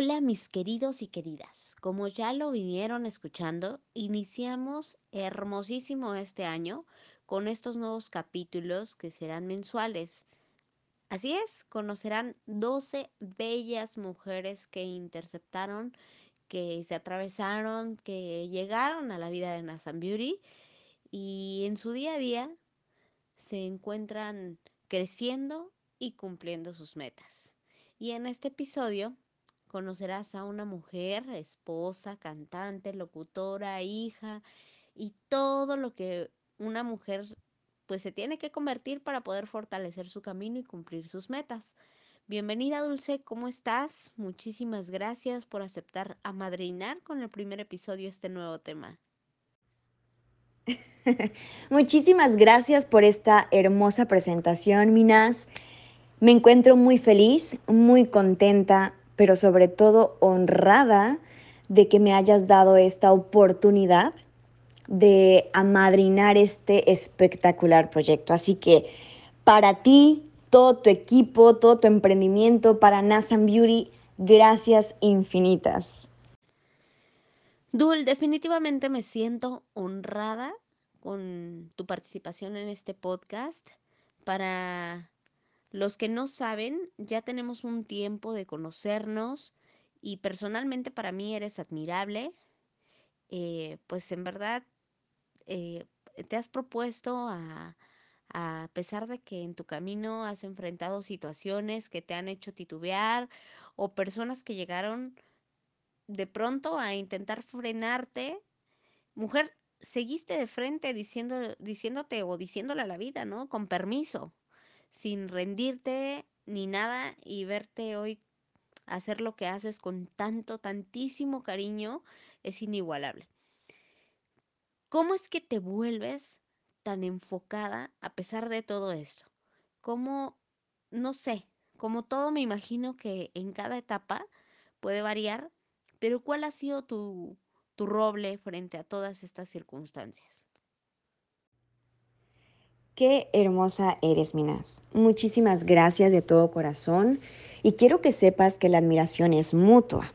Hola mis queridos y queridas, como ya lo vinieron escuchando, iniciamos hermosísimo este año con estos nuevos capítulos que serán mensuales. Así es, conocerán 12 bellas mujeres que interceptaron, que se atravesaron, que llegaron a la vida de Nathan Beauty y en su día a día se encuentran creciendo y cumpliendo sus metas. Y en este episodio conocerás a una mujer, esposa, cantante, locutora, hija y todo lo que una mujer pues se tiene que convertir para poder fortalecer su camino y cumplir sus metas. Bienvenida Dulce, ¿cómo estás? Muchísimas gracias por aceptar amadrinar con el primer episodio este nuevo tema. Muchísimas gracias por esta hermosa presentación, Minas. Me encuentro muy feliz, muy contenta, pero sobre todo honrada de que me hayas dado esta oportunidad de amadrinar este espectacular proyecto. Así que para ti, todo tu equipo, todo tu emprendimiento, para Nasan Beauty, gracias infinitas. Dul, definitivamente me siento honrada con tu participación en este podcast. Para los que no saben, ya tenemos un tiempo de conocernos y personalmente para mí eres admirable. Eh, pues en verdad eh, te has propuesto a, a pesar de que en tu camino has enfrentado situaciones que te han hecho titubear o personas que llegaron de pronto a intentar frenarte, mujer, seguiste de frente diciendo, diciéndote o diciéndole a la vida, ¿no? Con permiso, sin rendirte ni nada y verte hoy hacer lo que haces con tanto, tantísimo cariño es inigualable. ¿Cómo es que te vuelves tan enfocada a pesar de todo esto? ¿Cómo, no sé, como todo me imagino que en cada etapa puede variar, pero ¿cuál ha sido tu, tu roble frente a todas estas circunstancias. Qué hermosa eres, Minas. Muchísimas gracias de todo corazón y quiero que sepas que la admiración es mutua.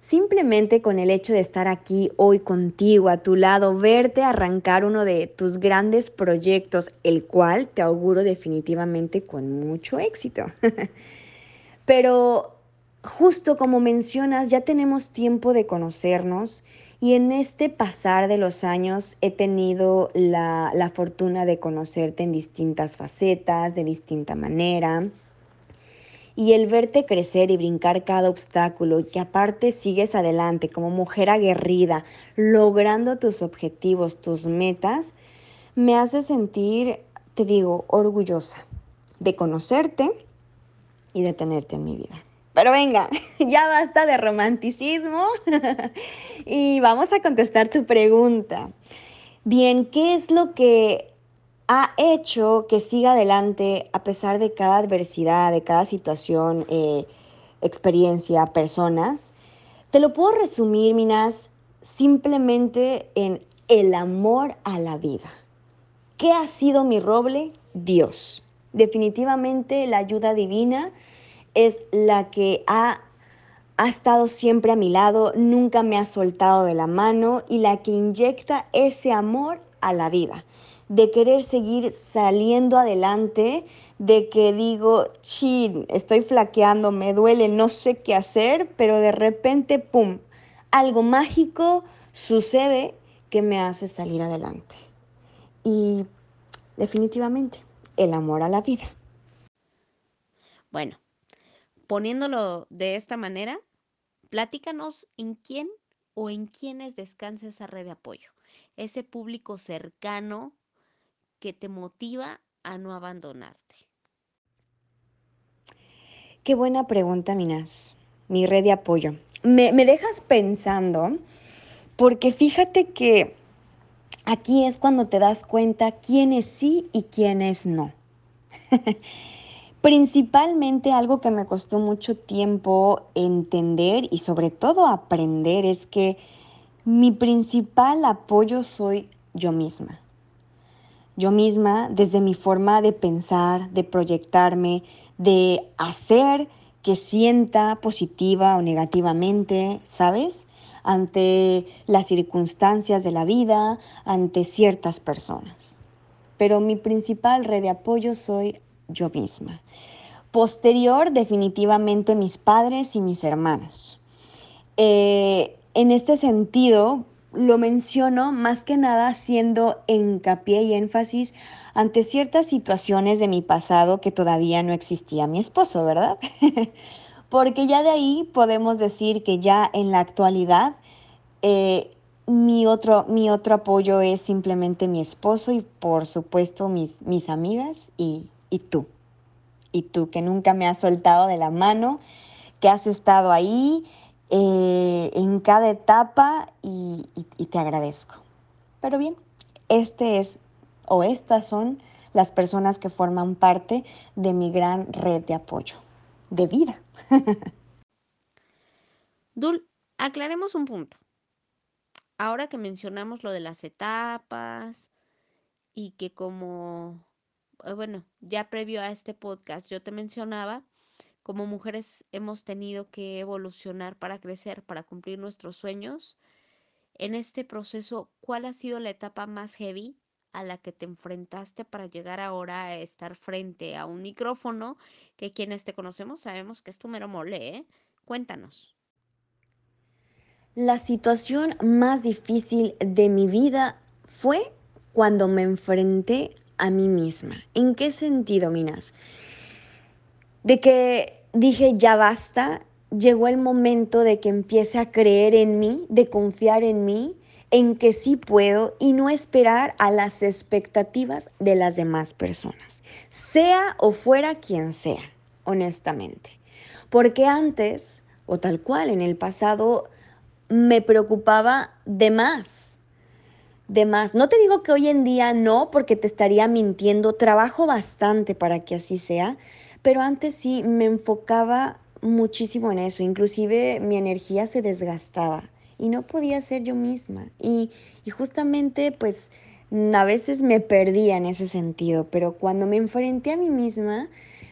Simplemente con el hecho de estar aquí hoy contigo, a tu lado, verte arrancar uno de tus grandes proyectos, el cual te auguro definitivamente con mucho éxito. Pero justo como mencionas, ya tenemos tiempo de conocernos y en este pasar de los años he tenido la, fortuna de conocerte en distintas facetas, de distinta manera. Y el verte crecer y brincar cada obstáculo y que aparte sigues adelante como mujer aguerrida, logrando tus objetivos, tus metas, me hace sentir, te digo, orgullosa de conocerte y de tenerte en mi vida. Pero venga, ya basta de romanticismo y vamos a contestar tu pregunta. Bien, ¿qué es lo que ha hecho que siga adelante a pesar de cada adversidad, de cada situación, eh, experiencia, personas? Te lo puedo resumir, Minas, simplemente en el amor a la vida. ¿Qué ha sido mi roble? Dios. Definitivamente la ayuda divina es la que ha, ha estado siempre a mi lado, nunca me ha soltado de la mano y la que inyecta ese amor a la vida, de querer seguir saliendo adelante, de que digo, chin, estoy flaqueando, me duele, no sé qué hacer, pero de repente, ¡pum!, algo mágico sucede que me hace salir adelante. Y definitivamente, el amor a la vida. Bueno, Poniéndolo de esta manera, platícanos en quién o en quiénes descansa esa red de apoyo, ese público cercano que te motiva a no abandonarte. Qué buena pregunta, Minas. Mi red de apoyo. Me, me dejas pensando, porque fíjate que aquí es cuando te das cuenta quiénes sí y quiénes no. Principalmente algo que me costó mucho tiempo entender y sobre todo aprender es que mi principal apoyo soy yo misma. Yo misma, desde mi forma de pensar, de proyectarme, de hacer que sienta positiva o negativamente, ¿sabes? Ante las circunstancias de la vida, ante ciertas personas. Pero mi principal red de apoyo soy yo misma. Posterior, definitivamente mis padres y mis hermanos. Eh, en este sentido, lo menciono más que nada haciendo hincapié y énfasis ante ciertas situaciones de mi pasado que todavía no existía mi esposo, ¿verdad? Porque ya de ahí podemos decir que ya en la actualidad eh, mi, otro, mi otro apoyo es simplemente mi esposo y por supuesto mis, mis amigas y, y tú. Y tú que nunca me has soltado de la mano, que has estado ahí eh, en cada etapa y, y te agradezco. Pero bien, este es o estas son las personas que forman parte de mi gran red de apoyo, de vida. Dul, aclaremos un punto. Ahora que mencionamos lo de las etapas y que como, bueno, ya previo a este podcast yo te mencionaba, como mujeres hemos tenido que evolucionar para crecer, para cumplir nuestros sueños. En este proceso, ¿cuál ha sido la etapa más heavy a la que te enfrentaste para llegar ahora a estar frente a un micrófono que quienes te conocemos sabemos que es tu mero mole, ¿eh? Cuéntanos. La situación más difícil de mi vida fue cuando me enfrenté a mí misma. ¿En qué sentido, Minas? De que dije, ya basta, llegó el momento de que empiece a creer en mí, de confiar en mí, en que sí puedo y no esperar a las expectativas de las demás personas, sea o fuera quien sea, honestamente. Porque antes, o tal cual en el pasado, me preocupaba de más, No te digo que hoy en día no, porque te estaría mintiendo, trabajo bastante para que así sea, pero antes sí me enfocaba muchísimo en eso, inclusive mi energía se desgastaba y no podía ser yo misma. Y, y justamente pues a veces me perdía en ese sentido, pero cuando me enfrenté a mí misma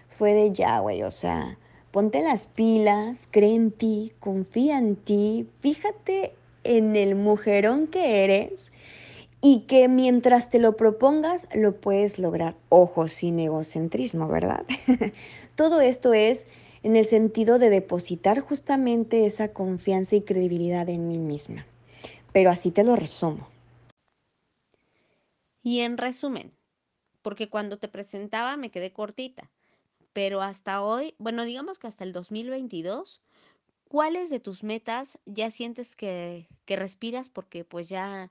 fue de ya, güey, o sea, ponte las pilas, cree en ti, confía en ti, fíjate en el mujerón que eres y que mientras te lo propongas lo puedes lograr. Ojo, sin egocentrismo, ¿verdad? Todo esto es en el sentido de depositar justamente esa confianza y credibilidad en mí misma. Pero así te lo resumo. Y en resumen, porque cuando te presentaba me quedé cortita, pero hasta hoy, bueno, digamos que hasta el 2022, ¿cuáles de tus metas ya sientes que, que respiras porque pues ya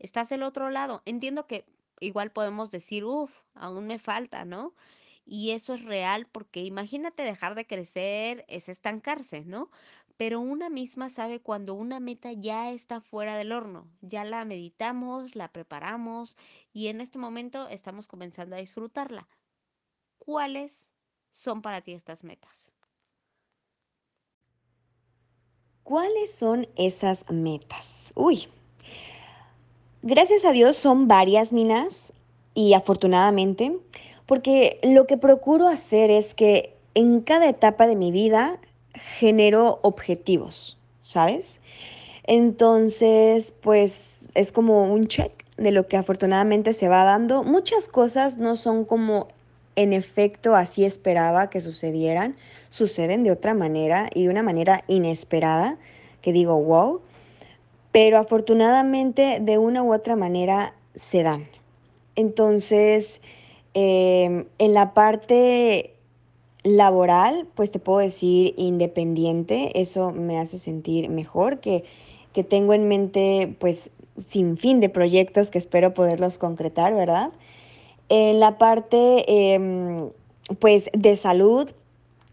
estás del otro lado? Entiendo que igual podemos decir, uff, aún me falta, ¿no? Y eso es real porque imagínate dejar de crecer, es estancarse, ¿no? Pero una misma sabe cuando una meta ya está fuera del horno, ya la meditamos, la preparamos y en este momento estamos comenzando a disfrutarla. ¿Cuáles son para ti estas metas? ¿Cuáles son esas metas? Uy, gracias a Dios son varias minas y afortunadamente porque lo que procuro hacer es que en cada etapa de mi vida genero objetivos, ¿sabes? Entonces, pues es como un check de lo que afortunadamente se va dando. Muchas cosas no son como en efecto así esperaba que sucedieran, suceden de otra manera y de una manera inesperada, que digo, wow, pero afortunadamente de una u otra manera se dan. Entonces, Em, en la parte laboral, pues te puedo decir independiente, eso me hace sentir mejor, que, que tengo en mente pues sin fin de proyectos que espero poderlos concretar, ¿verdad? En la parte em, pues de salud,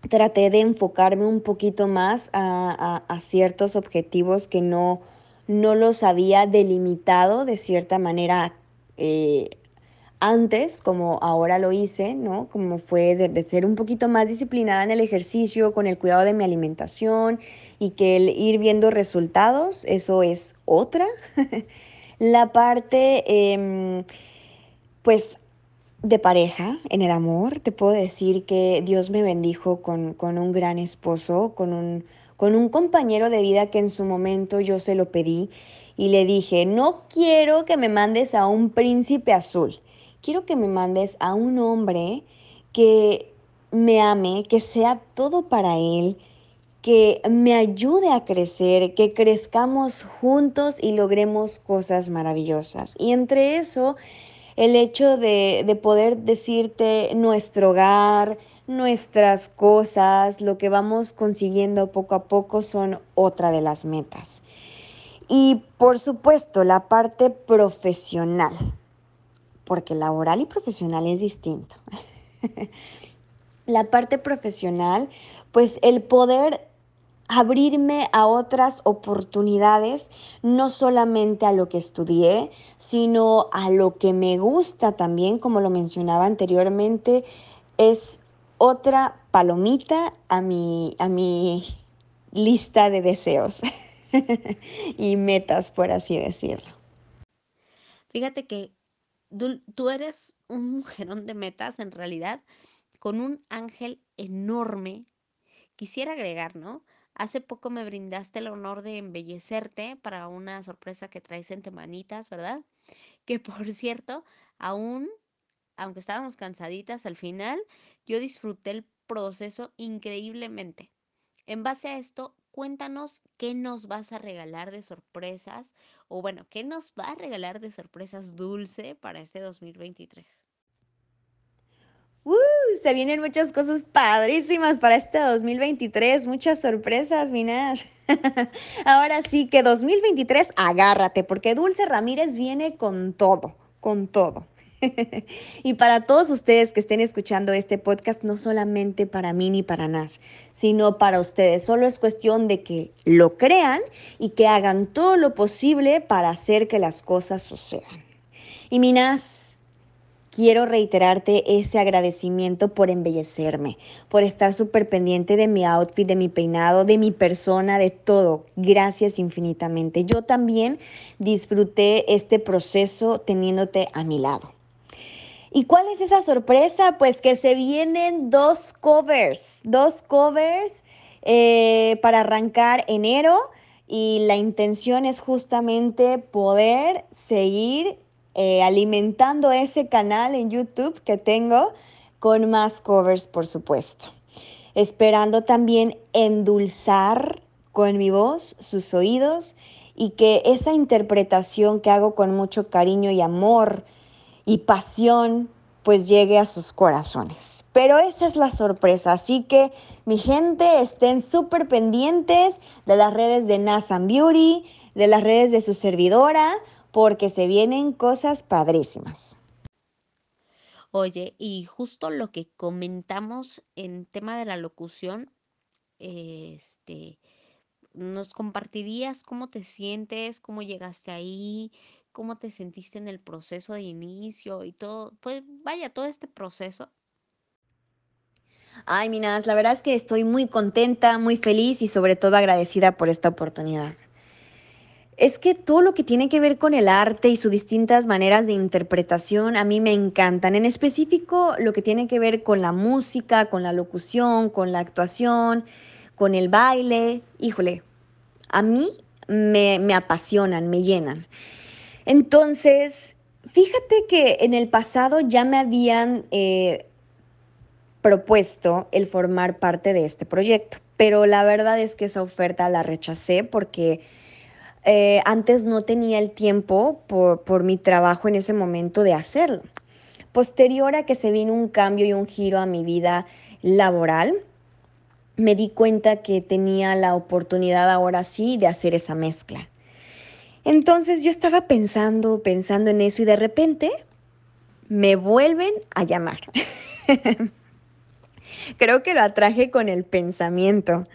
traté de enfocarme un poquito más a, a, ciertos objetivos que no, no los había delimitado de cierta manera eh, antes, como ahora lo hice, ¿no? Como fue de, ser un poquito más disciplinada en el ejercicio, con el cuidado de mi alimentación y que el ir viendo resultados, eso es otra. La parte, em, pues, de pareja, en el amor, te puedo decir que Dios me bendijo con, con un gran esposo, con un, con un compañero de vida que en su momento yo se lo pedí y le dije, no quiero que me mandes a un príncipe azul, quiero que me mandes a un hombre que me ame, que sea todo para él, que me ayude a crecer, que crezcamos juntos y logremos cosas maravillosas. Y entre eso, el hecho de, de poder decirte nuestro hogar, nuestras cosas, lo que vamos consiguiendo poco a poco son otra de las metas. Y por supuesto, la parte profesional, porque laboral y profesional es distinto. la parte profesional, pues el poder abrirme a otras oportunidades, no solamente a lo que estudié, sino a lo que me gusta también, como lo mencionaba anteriormente, es otra palomita a mi, a mi lista de deseos y metas, por así decirlo. Fíjate que tú eres un mujerón de metas en realidad, con un ángel enorme. Quisiera agregar, ¿no? Hace poco me brindaste el honor de embellecerte para una sorpresa que traes en Temanitas, ¿verdad? Que por cierto, aún, aunque estábamos cansaditas al final, yo disfruté el proceso increíblemente. En base a esto, cuéntanos qué nos vas a regalar de sorpresas o bueno, qué nos va a regalar de sorpresas dulce para este 2023. Uh, se vienen muchas cosas padrísimas para este 2023, muchas sorpresas, Minar. Ahora sí que 2023, agárrate, porque Dulce Ramírez viene con todo, con todo. y para todos ustedes que estén escuchando este podcast, no solamente para mí ni para Nas, sino para ustedes. Solo es cuestión de que lo crean y que hagan todo lo posible para hacer que las cosas sucedan. Y Minas, quiero reiterarte ese agradecimiento por embellecerme, por estar súper pendiente de mi outfit, de mi peinado, de mi persona, de todo. Gracias infinitamente. Yo también disfruté este proceso teniéndote a mi lado. ¿Y cuál es esa sorpresa? Pues que se vienen dos covers, dos covers eh, para arrancar enero y la intención es justamente poder seguir eh, alimentando ese canal en YouTube que tengo con más covers, por supuesto. Esperando también endulzar con mi voz sus oídos y que esa interpretación que hago con mucho cariño y amor y pasión pues llegue a sus corazones. Pero esa es la sorpresa, así que mi gente estén súper pendientes de las redes de Nasan Beauty, de las redes de su servidora, porque se vienen cosas padrísimas. Oye, y justo lo que comentamos en tema de la locución, este, ¿nos compartirías cómo te sientes, cómo llegaste ahí, cómo te sentiste en el proceso de inicio y todo? Pues vaya, todo este proceso. Ay, Minas, la verdad es que estoy muy contenta, muy feliz y sobre todo agradecida por esta oportunidad es que todo lo que tiene que ver con el arte y sus distintas maneras de interpretación a mí me encantan. En específico, lo que tiene que ver con la música, con la locución, con la actuación, con el baile. Híjole, a mí me, apasionan, me llenan. Entonces, fíjate que en el pasado ya me habían eh, propuesto el formar parte de este proyecto, pero la verdad es que esa oferta la rechacé porque eh, antes no tenía el tiempo por, por mi trabajo en ese momento de hacerlo. Posterior a que se vino un cambio y un giro a mi vida laboral, me di cuenta que tenía la oportunidad ahora sí de hacer esa mezcla. Entonces yo estaba pensando, pensando en eso y de repente me vuelven a llamar. Creo que lo atraje con el pensamiento.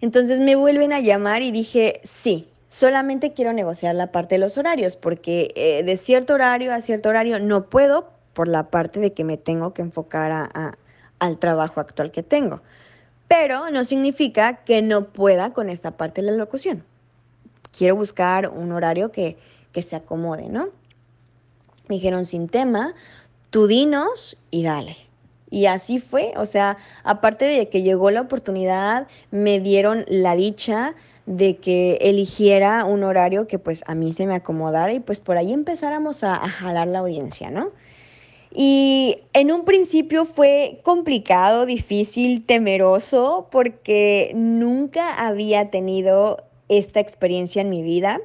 Entonces me vuelven a llamar y dije, sí, Solamente quiero negociar la parte de los horarios, porque eh, de cierto horario a cierto horario no puedo por la parte de que me tengo que enfocar al trabajo actual que tengo. Pero no significa que no pueda con esta parte de la locución. Quiero buscar un horario que, que se acomode, ¿no? Me dijeron sin tema, tú dinos y dale. Y así fue, o sea, aparte de que llegó la oportunidad, me dieron la dicha de que eligiera un horario que pues a mí se me acomodara y pues por ahí empezáramos a, a jalar la audiencia, ¿no? Y en un principio fue complicado, difícil, temeroso, porque nunca había tenido esta experiencia en mi vida.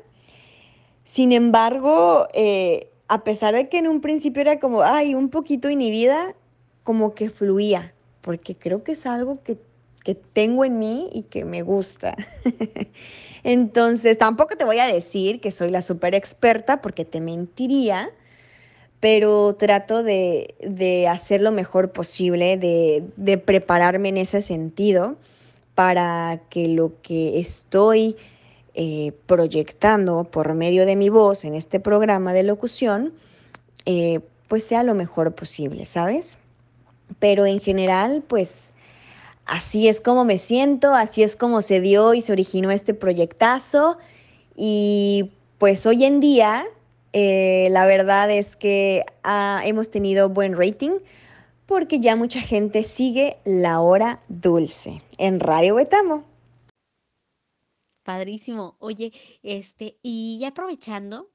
Sin embargo, eh, a pesar de que en un principio era como, ay, un poquito inhibida, como que fluía, porque creo que es algo que, que tengo en mí y que me gusta. Entonces, tampoco te voy a decir que soy la super experta, porque te mentiría pero trato de, de, hacer lo mejor posible, de, de, prepararme en ese sentido para que lo que estoy eh, proyectando por medio de mi voz en este programa de locución, eh, pues sea lo mejor posible, ¿sabes? Pero en general, pues así es como me siento, así es como se dio y se originó este proyectazo y pues hoy en día eh, la verdad es que ah, hemos tenido buen rating porque ya mucha gente sigue La Hora Dulce en Radio Betamo. Padrísimo. Oye, este, y ya aprovechando,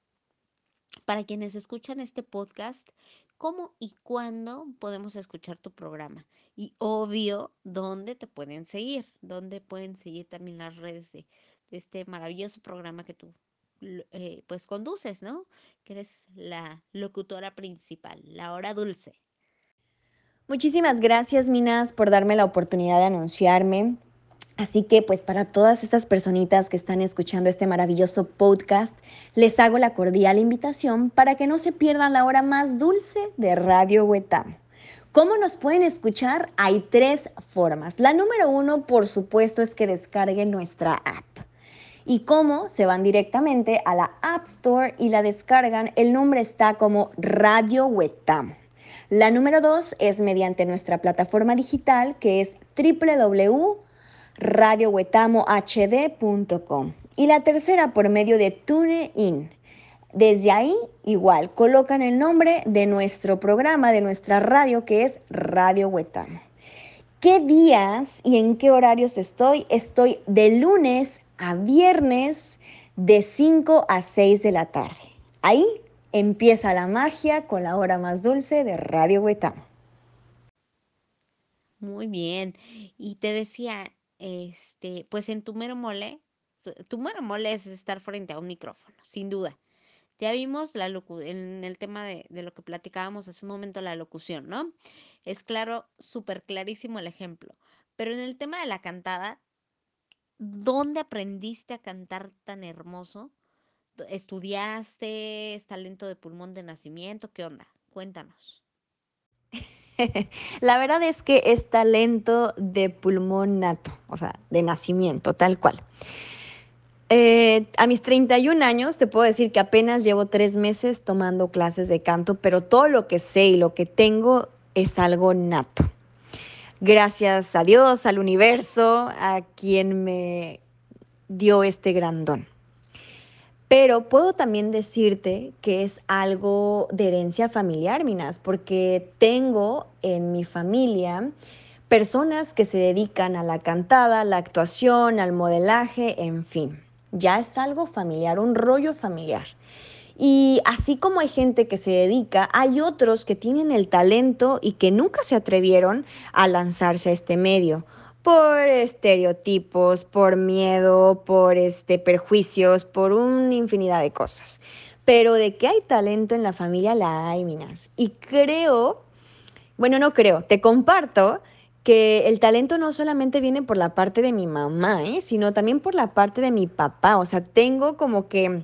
para quienes escuchan este podcast, ¿cómo y cuándo podemos escuchar tu programa? Y obvio, ¿dónde te pueden seguir? ¿Dónde pueden seguir también las redes de, este maravilloso programa que tú eh, pues conduces, ¿no? Que eres la locutora principal, la hora dulce. Muchísimas gracias, Minas, por darme la oportunidad de anunciarme. Así que pues para todas estas personitas que están escuchando este maravilloso podcast, les hago la cordial invitación para que no se pierdan la hora más dulce de Radio Huetam. ¿Cómo nos pueden escuchar? Hay tres formas. La número uno, por supuesto, es que descarguen nuestra app y cómo se van directamente a la App Store y la descargan. El nombre está como Radio Huetamo. La número dos es mediante nuestra plataforma digital que es www.radiohuetamohd.com. Y la tercera por medio de TuneIn. Desde ahí, igual, colocan el nombre de nuestro programa, de nuestra radio, que es Radio Huetamo. ¿Qué días y en qué horarios estoy? Estoy de lunes a viernes de 5 a 6 de la tarde. Ahí empieza la magia con la hora más dulce de Radio Huetamo. Muy bien. Y te decía, este, pues en tu mero mole, tu mero mole es estar frente a un micrófono, sin duda. Ya vimos la en el tema de, de, lo que platicábamos hace un momento, la locución, ¿no? Es claro, súper clarísimo el ejemplo. Pero en el tema de la cantada, ¿Dónde aprendiste a cantar tan hermoso? ¿Estudiaste? ¿Es talento de pulmón de nacimiento? ¿Qué onda? Cuéntanos. La verdad es que es talento de pulmón nato, o sea, de nacimiento, tal cual. Eh, a mis 31 años te puedo decir que apenas llevo tres meses tomando clases de canto, pero todo lo que sé y lo que tengo es algo nato. Gracias a Dios, al universo, a quien me dio este gran don. Pero puedo también decirte que es algo de herencia familiar, Minas, porque tengo en mi familia personas que se dedican a la cantada, la actuación, al modelaje, en fin. Ya es algo familiar, un rollo familiar. Y así como hay gente que se dedica, hay otros que tienen el talento y que nunca se atrevieron a lanzarse a este medio por estereotipos, por miedo, por este perjuicios, por una infinidad de cosas. Pero de que hay talento en la familia la hay, Minas. Y creo, bueno, no creo, te comparto que el talento no solamente viene por la parte de mi mamá, ¿eh? sino también por la parte de mi papá. O sea, tengo como que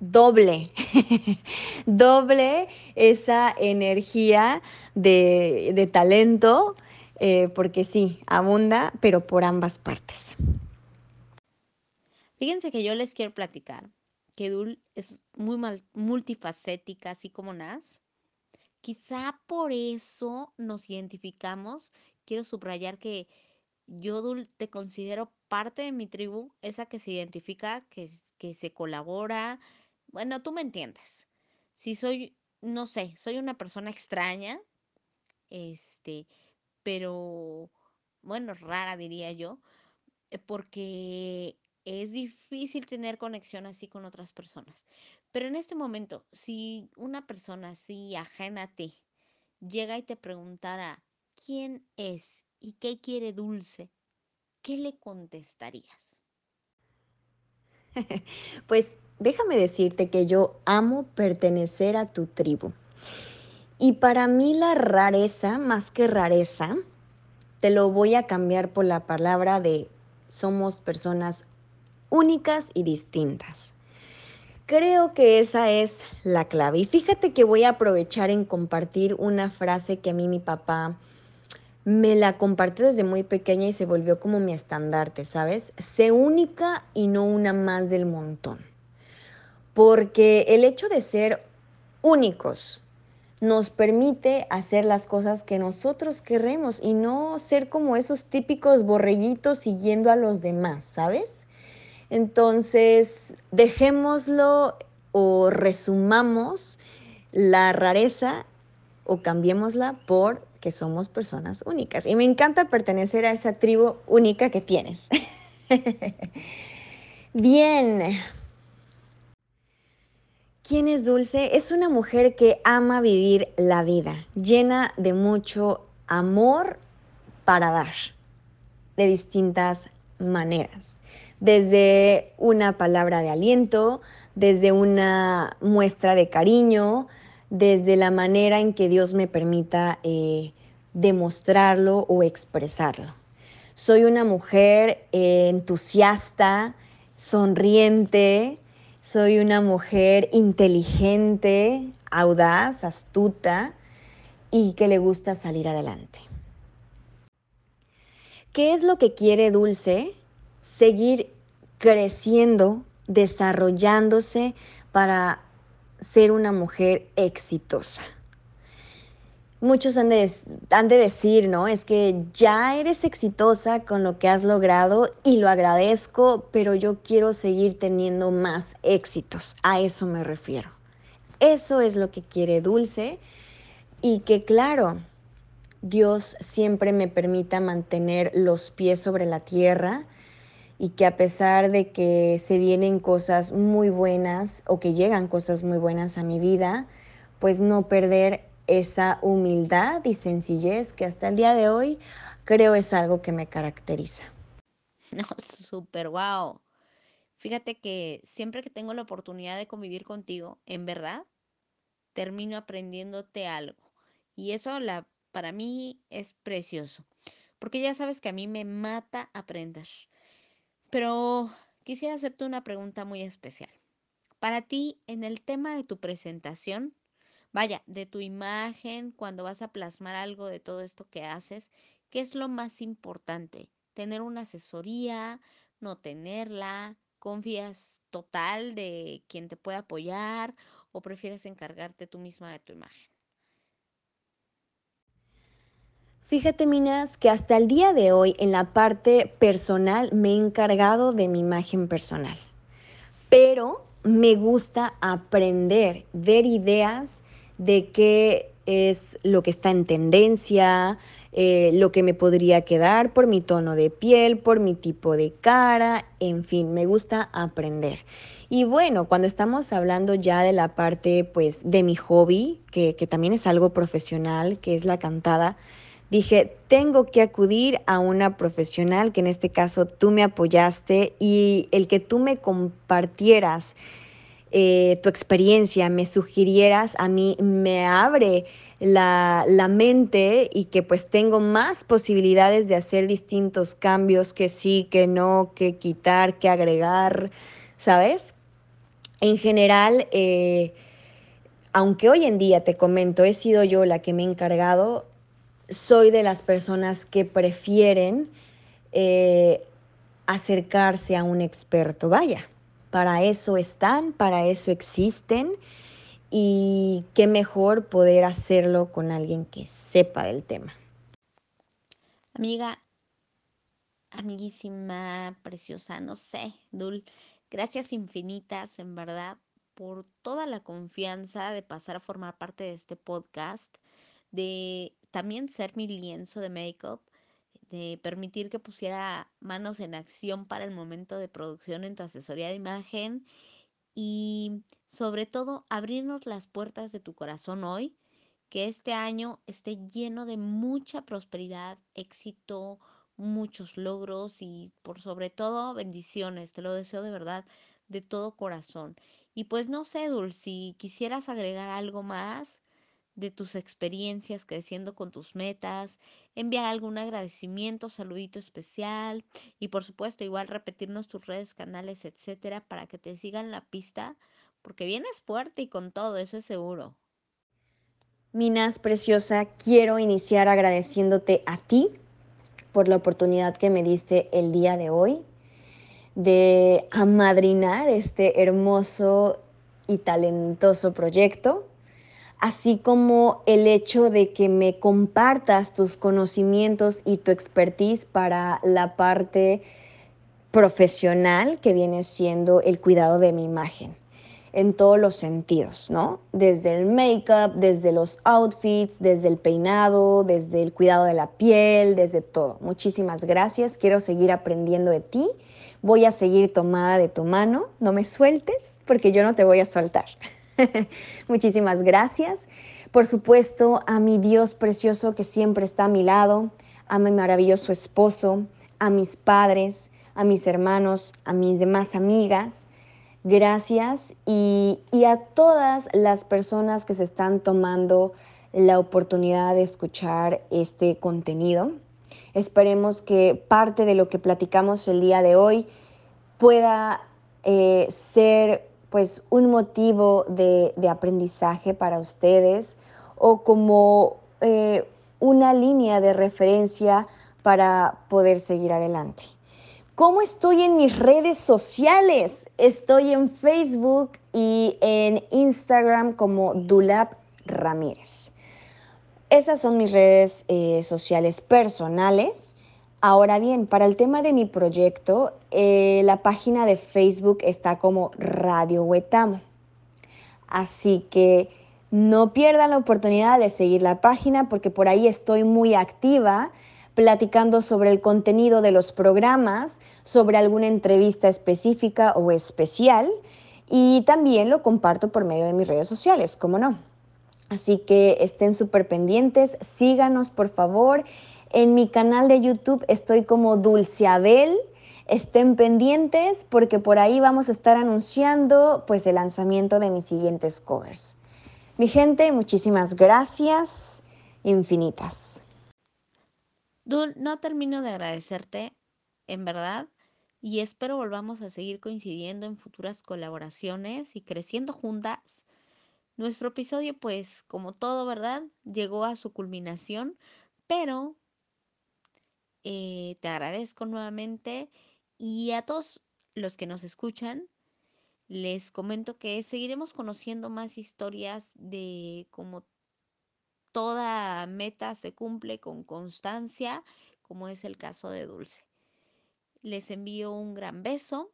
doble, doble esa energía de, de talento, eh, porque sí, abunda, pero por ambas partes. Fíjense que yo les quiero platicar que Dul es muy multifacética, así como Nas. Quizá por eso nos identificamos. Quiero subrayar que yo, Dul, te considero parte de mi tribu, esa que se identifica, que, que se colabora, bueno, tú me entiendes. Si soy no sé, soy una persona extraña, este, pero bueno, rara diría yo, eh, porque es difícil tener conexión así con otras personas. Pero en este momento, si una persona así ajena a ti llega y te preguntara quién es y qué quiere Dulce, ¿qué le contestarías? Pues déjame decirte que yo amo pertenecer a tu tribu. Y para mí la rareza, más que rareza, te lo voy a cambiar por la palabra de somos personas únicas y distintas. Creo que esa es la clave. Y fíjate que voy a aprovechar en compartir una frase que a mí mi papá me la compartió desde muy pequeña y se volvió como mi estandarte, ¿sabes? Sé única y no una más del montón. Porque el hecho de ser únicos nos permite hacer las cosas que nosotros queremos y no ser como esos típicos borreguitos siguiendo a los demás, ¿sabes? Entonces, dejémoslo o resumamos la rareza o cambiémosla por que somos personas únicas. Y me encanta pertenecer a esa tribu única que tienes. Bien. ¿Quién es Dulce? Es una mujer que ama vivir la vida, llena de mucho amor para dar, de distintas maneras. Desde una palabra de aliento, desde una muestra de cariño, desde la manera en que Dios me permita eh, demostrarlo o expresarlo. Soy una mujer eh, entusiasta, sonriente, soy una mujer inteligente, audaz, astuta y que le gusta salir adelante. ¿Qué es lo que quiere Dulce? Seguir creciendo, desarrollándose para ser una mujer exitosa. Muchos han de, han de, decir, ¿no? Es que ya eres exitosa con lo que has logrado y lo agradezco, pero yo quiero seguir teniendo más éxitos. A eso me refiero. Eso es lo que quiere Dulce y que claro, Dios siempre me permita mantener los pies sobre la tierra y que a pesar de que se vienen cosas muy buenas o que llegan cosas muy buenas a mi vida, pues no perder esa humildad y sencillez que hasta el día de hoy creo es algo que me caracteriza. No, súper wow. Fíjate que siempre que tengo la oportunidad de convivir contigo, en verdad, termino aprendiéndote algo. Y eso para mí es precioso, porque ya sabes que a mí me mata aprender. Pero quisiera hacerte una pregunta muy especial. Para ti, en el tema de tu presentación, vaya, de tu imagen, cuando vas a plasmar algo de todo esto que haces, ¿qué es lo más importante? ¿Tener una asesoría? ¿No tenerla? ¿Confías total de quien te puede apoyar? ¿O prefieres encargarte tú misma de tu imagen? Fíjate, Minas, que hasta el día de hoy en la parte personal me he encargado de mi imagen personal. Pero me gusta aprender, ver ideas de qué es lo que está en tendencia, eh, lo que me podría quedar por mi tono de piel, por mi tipo de cara, en fin, me gusta aprender. Y bueno, cuando estamos hablando ya de la parte pues de mi hobby, que, que también es algo profesional, que es la cantada, dije, tengo que acudir a una profesional, que en este caso tú me apoyaste y el que tú me compartieras eh, tu experiencia, me sugirieras, a mí me abre la, la, mente y que pues tengo más posibilidades de hacer distintos cambios que sí, que no, que quitar, que agregar, ¿sabes? En general, eh, aunque hoy en día te comento, he sido yo la que me he encargado, soy de las personas que prefieren eh, acercarse a un experto. Vaya, para eso están, para eso existen y qué mejor poder hacerlo con alguien que sepa del tema. Amiga, amiguísima, preciosa, no sé, Dul, gracias infinitas, en verdad, por toda la confianza de pasar a formar parte de este podcast, de también ser mi lienzo de make-up, de permitir que pusiera manos en acción para el momento de producción en tu asesoría de imagen y sobre todo abrirnos las puertas de tu corazón hoy, que este año esté lleno de mucha prosperidad, éxito, muchos logros y por sobre todo bendiciones. Te lo deseo de verdad, de todo corazón. Y pues no sé, Dul, si quisieras agregar algo más de tus experiencias creciendo con tus metas, enviar algún agradecimiento, saludito especial y por supuesto igual repetirnos tus redes, canales, etcétera, para que te sigan la pista, porque vienes fuerte y con todo, eso es seguro. Minas preciosa, quiero iniciar agradeciéndote a ti por la oportunidad que me diste el día de hoy de amadrinar este hermoso y talentoso proyecto así como el hecho de que me compartas tus conocimientos y tu expertise para la parte profesional que viene siendo el cuidado de mi imagen en todos los sentidos, ¿no? Desde el make-up, desde los outfits, desde el peinado, desde el cuidado de la piel, desde todo. Muchísimas gracias, quiero seguir aprendiendo de ti, voy a seguir tomada de tu mano, no me sueltes porque yo no te voy a soltar. Muchísimas gracias. Por supuesto, a mi Dios precioso que siempre está a mi lado, a mi maravilloso esposo, a mis padres, a mis hermanos, a mis demás amigas. Gracias y, a todas las personas que se están tomando la oportunidad de escuchar este contenido. Esperemos que parte de lo que platicamos el día de hoy pueda eh, ser pues un motivo de, aprendizaje para ustedes o como eh, una línea de referencia para poder seguir adelante. ¿Cómo estoy en mis redes sociales? Estoy en Facebook y en Instagram como Dulab Ramírez. Esas son mis redes eh, sociales personales. Ahora bien, para el tema de mi proyecto, eh, la página de Facebook está como Radio Huetamo. Así que no pierdan la oportunidad de seguir la página porque por ahí estoy muy activa platicando sobre el contenido de los programas, sobre alguna entrevista específica o especial y también lo comparto por medio de mis redes sociales, ¿cómo no? Así que estén súper pendientes, síganos por favor en mi canal de YouTube estoy como Dulceabel. Estén pendientes porque por ahí vamos a estar anunciando pues el lanzamiento de mis siguientes covers. Mi gente, muchísimas gracias infinitas. Dul, no termino de agradecerte, en verdad, y espero volvamos a seguir coincidiendo en futuras colaboraciones y creciendo juntas. Nuestro episodio, pues, como todo, ¿verdad? Llegó a su culminación, pero eh, te agradezco nuevamente y a todos los que nos escuchan, les comento que seguiremos conociendo más historias de cómo toda meta se cumple con constancia, como es el caso de Dulce. Les envío un gran beso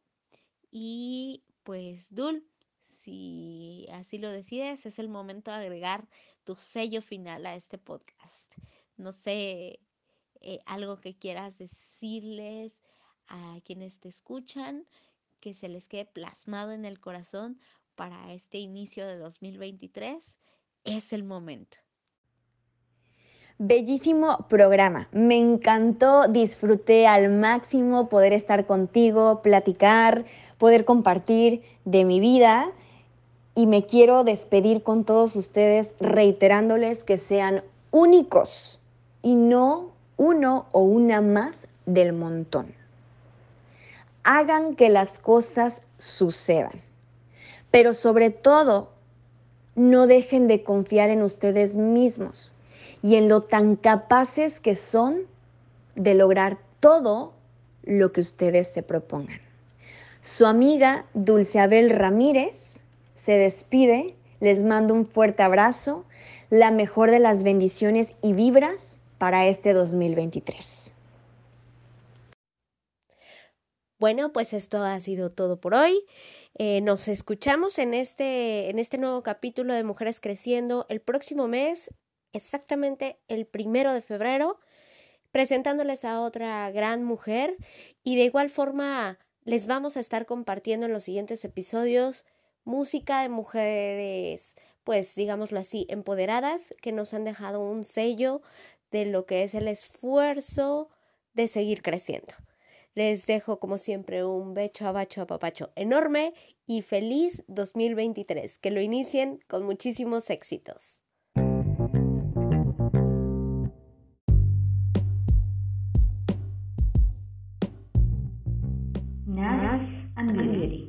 y pues Dul, si así lo decides, es el momento de agregar tu sello final a este podcast. No sé eh, algo que quieras decirles a quienes te escuchan, que se les quede plasmado en el corazón para este inicio de 2023, es el momento. Bellísimo programa, me encantó, disfruté al máximo poder estar contigo, platicar, poder compartir de mi vida y me quiero despedir con todos ustedes reiterándoles que sean únicos y no uno o una más del montón. Hagan que las cosas sucedan, pero sobre todo, no dejen de confiar en ustedes mismos y en lo tan capaces que son de lograr todo lo que ustedes se propongan. Su amiga Dulce Abel Ramírez se despide, les mando un fuerte abrazo, la mejor de las bendiciones y vibras para este 2023. Bueno, pues esto ha sido todo por hoy. Eh, nos escuchamos en este, en este nuevo capítulo de Mujeres Creciendo el próximo mes, exactamente el primero de febrero, presentándoles a otra gran mujer y de igual forma les vamos a estar compartiendo en los siguientes episodios música de mujeres, pues digámoslo así, empoderadas, que nos han dejado un sello de lo que es el esfuerzo de seguir creciendo. Les dejo como siempre un becho abacho a papacho enorme y feliz 2023. Que lo inicien con muchísimos éxitos. and